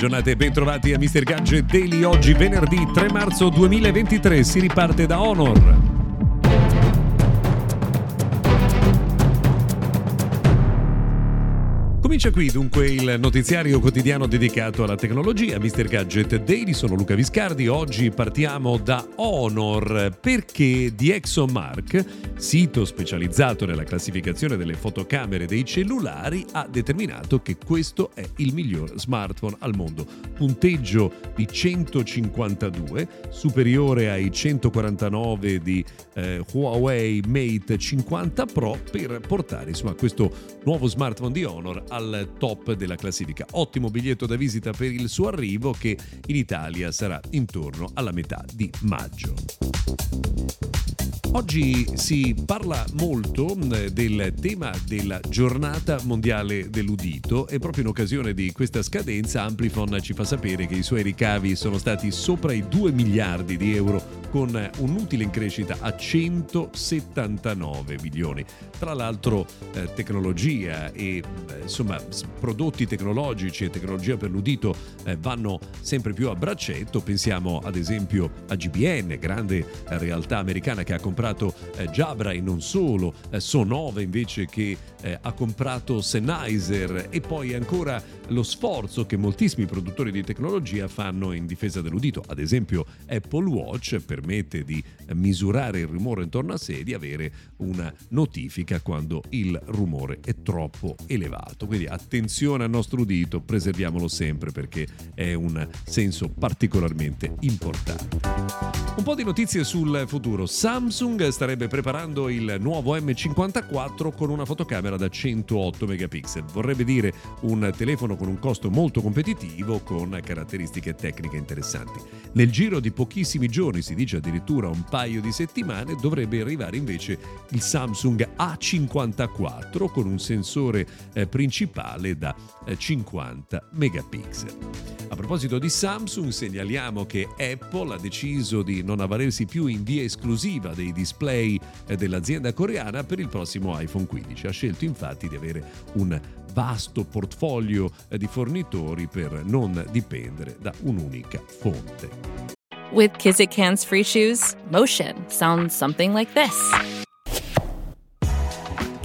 Giornata e bentrovati a Mr. Gadget Daily. Oggi venerdì 3 marzo 2023 si riparte da Honor. Comincia qui dunque il notiziario quotidiano dedicato alla tecnologia, Mr. Gadget Daily, sono Luca Viscardi, oggi partiamo da Honor perché di ExoMark, sito specializzato nella classificazione delle fotocamere dei cellulari, ha determinato che questo è il miglior smartphone al mondo. Punteggio di 152, superiore ai 149 di eh, Huawei Mate 50 Pro per portare insomma questo nuovo smartphone di Honor al al top della classifica. Ottimo biglietto da visita per il suo arrivo che in Italia sarà intorno alla metà di maggio. Oggi si parla molto del tema della giornata mondiale dell'udito e proprio in occasione di questa scadenza Amplifon ci fa sapere che i suoi ricavi sono stati sopra i 2 miliardi di euro con un utile in crescita a 179 milioni. Tra l'altro eh, tecnologia e eh, insomma prodotti tecnologici e tecnologia per l'udito eh, vanno sempre più a braccetto, pensiamo ad esempio a GBN, grande realtà americana che ha comprato eh, Jabra e non solo, eh, Sonova invece che eh, ha comprato Sennheiser e poi ancora lo sforzo che moltissimi produttori di tecnologia fanno in difesa dell'udito, ad esempio Apple Watch per permette di misurare il rumore intorno a sé e di avere una notifica quando il rumore è troppo elevato. Quindi attenzione al nostro udito, preserviamolo sempre perché è un senso particolarmente importante. Un po' di notizie sul futuro. Samsung starebbe preparando il nuovo M54 con una fotocamera da 108 megapixel. Vorrebbe dire un telefono con un costo molto competitivo con caratteristiche tecniche interessanti. Nel giro di pochissimi giorni, si dice addirittura un paio di settimane, dovrebbe arrivare invece il Samsung A54 con un sensore eh, principale da eh, 50 megapixel. A proposito di Samsung, segnaliamo che Apple ha deciso di non avvalersi più in via esclusiva dei display eh, dell'azienda coreana per il prossimo iPhone 15. Ha scelto infatti di avere un vasto portfolio eh, di fornitori per non dipendere da un'unica fonte. With Kizik hands free shoes, motion sounds something like this.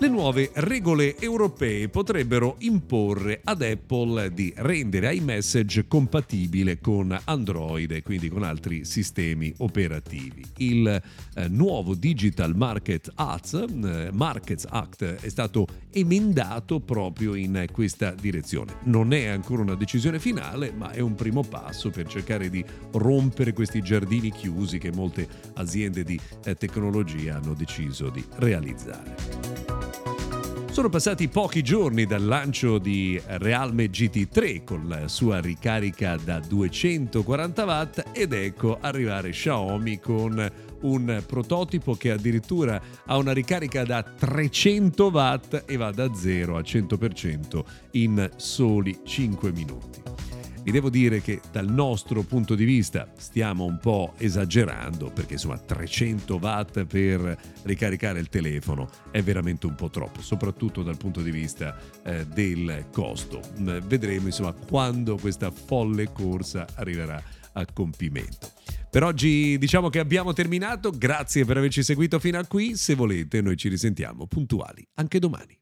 Le nuove regole europee potrebbero imporre ad Apple di rendere iMessage compatibile con Android e quindi con altri sistemi operativi. Il eh, nuovo Digital Market Act, eh, Markets Act è stato emendato proprio in questa direzione. Non è ancora una decisione finale, ma è un primo passo per cercare di rompere questi giardini chiusi che molte aziende di eh, tecnologia hanno deciso di realizzare. Sono passati pochi giorni dal lancio di Realme GT3 con la sua ricarica da 240 watt ed ecco arrivare Xiaomi con un prototipo che addirittura ha una ricarica da 300 watt e va da 0 a 100% in soli 5 minuti. Vi devo dire che dal nostro punto di vista stiamo un po' esagerando perché insomma 300 watt per ricaricare il telefono è veramente un po' troppo, soprattutto dal punto di vista eh, del costo. Mm, vedremo insomma quando questa folle corsa arriverà a compimento. Per oggi diciamo che abbiamo terminato, grazie per averci seguito fino a qui, se volete noi ci risentiamo puntuali anche domani.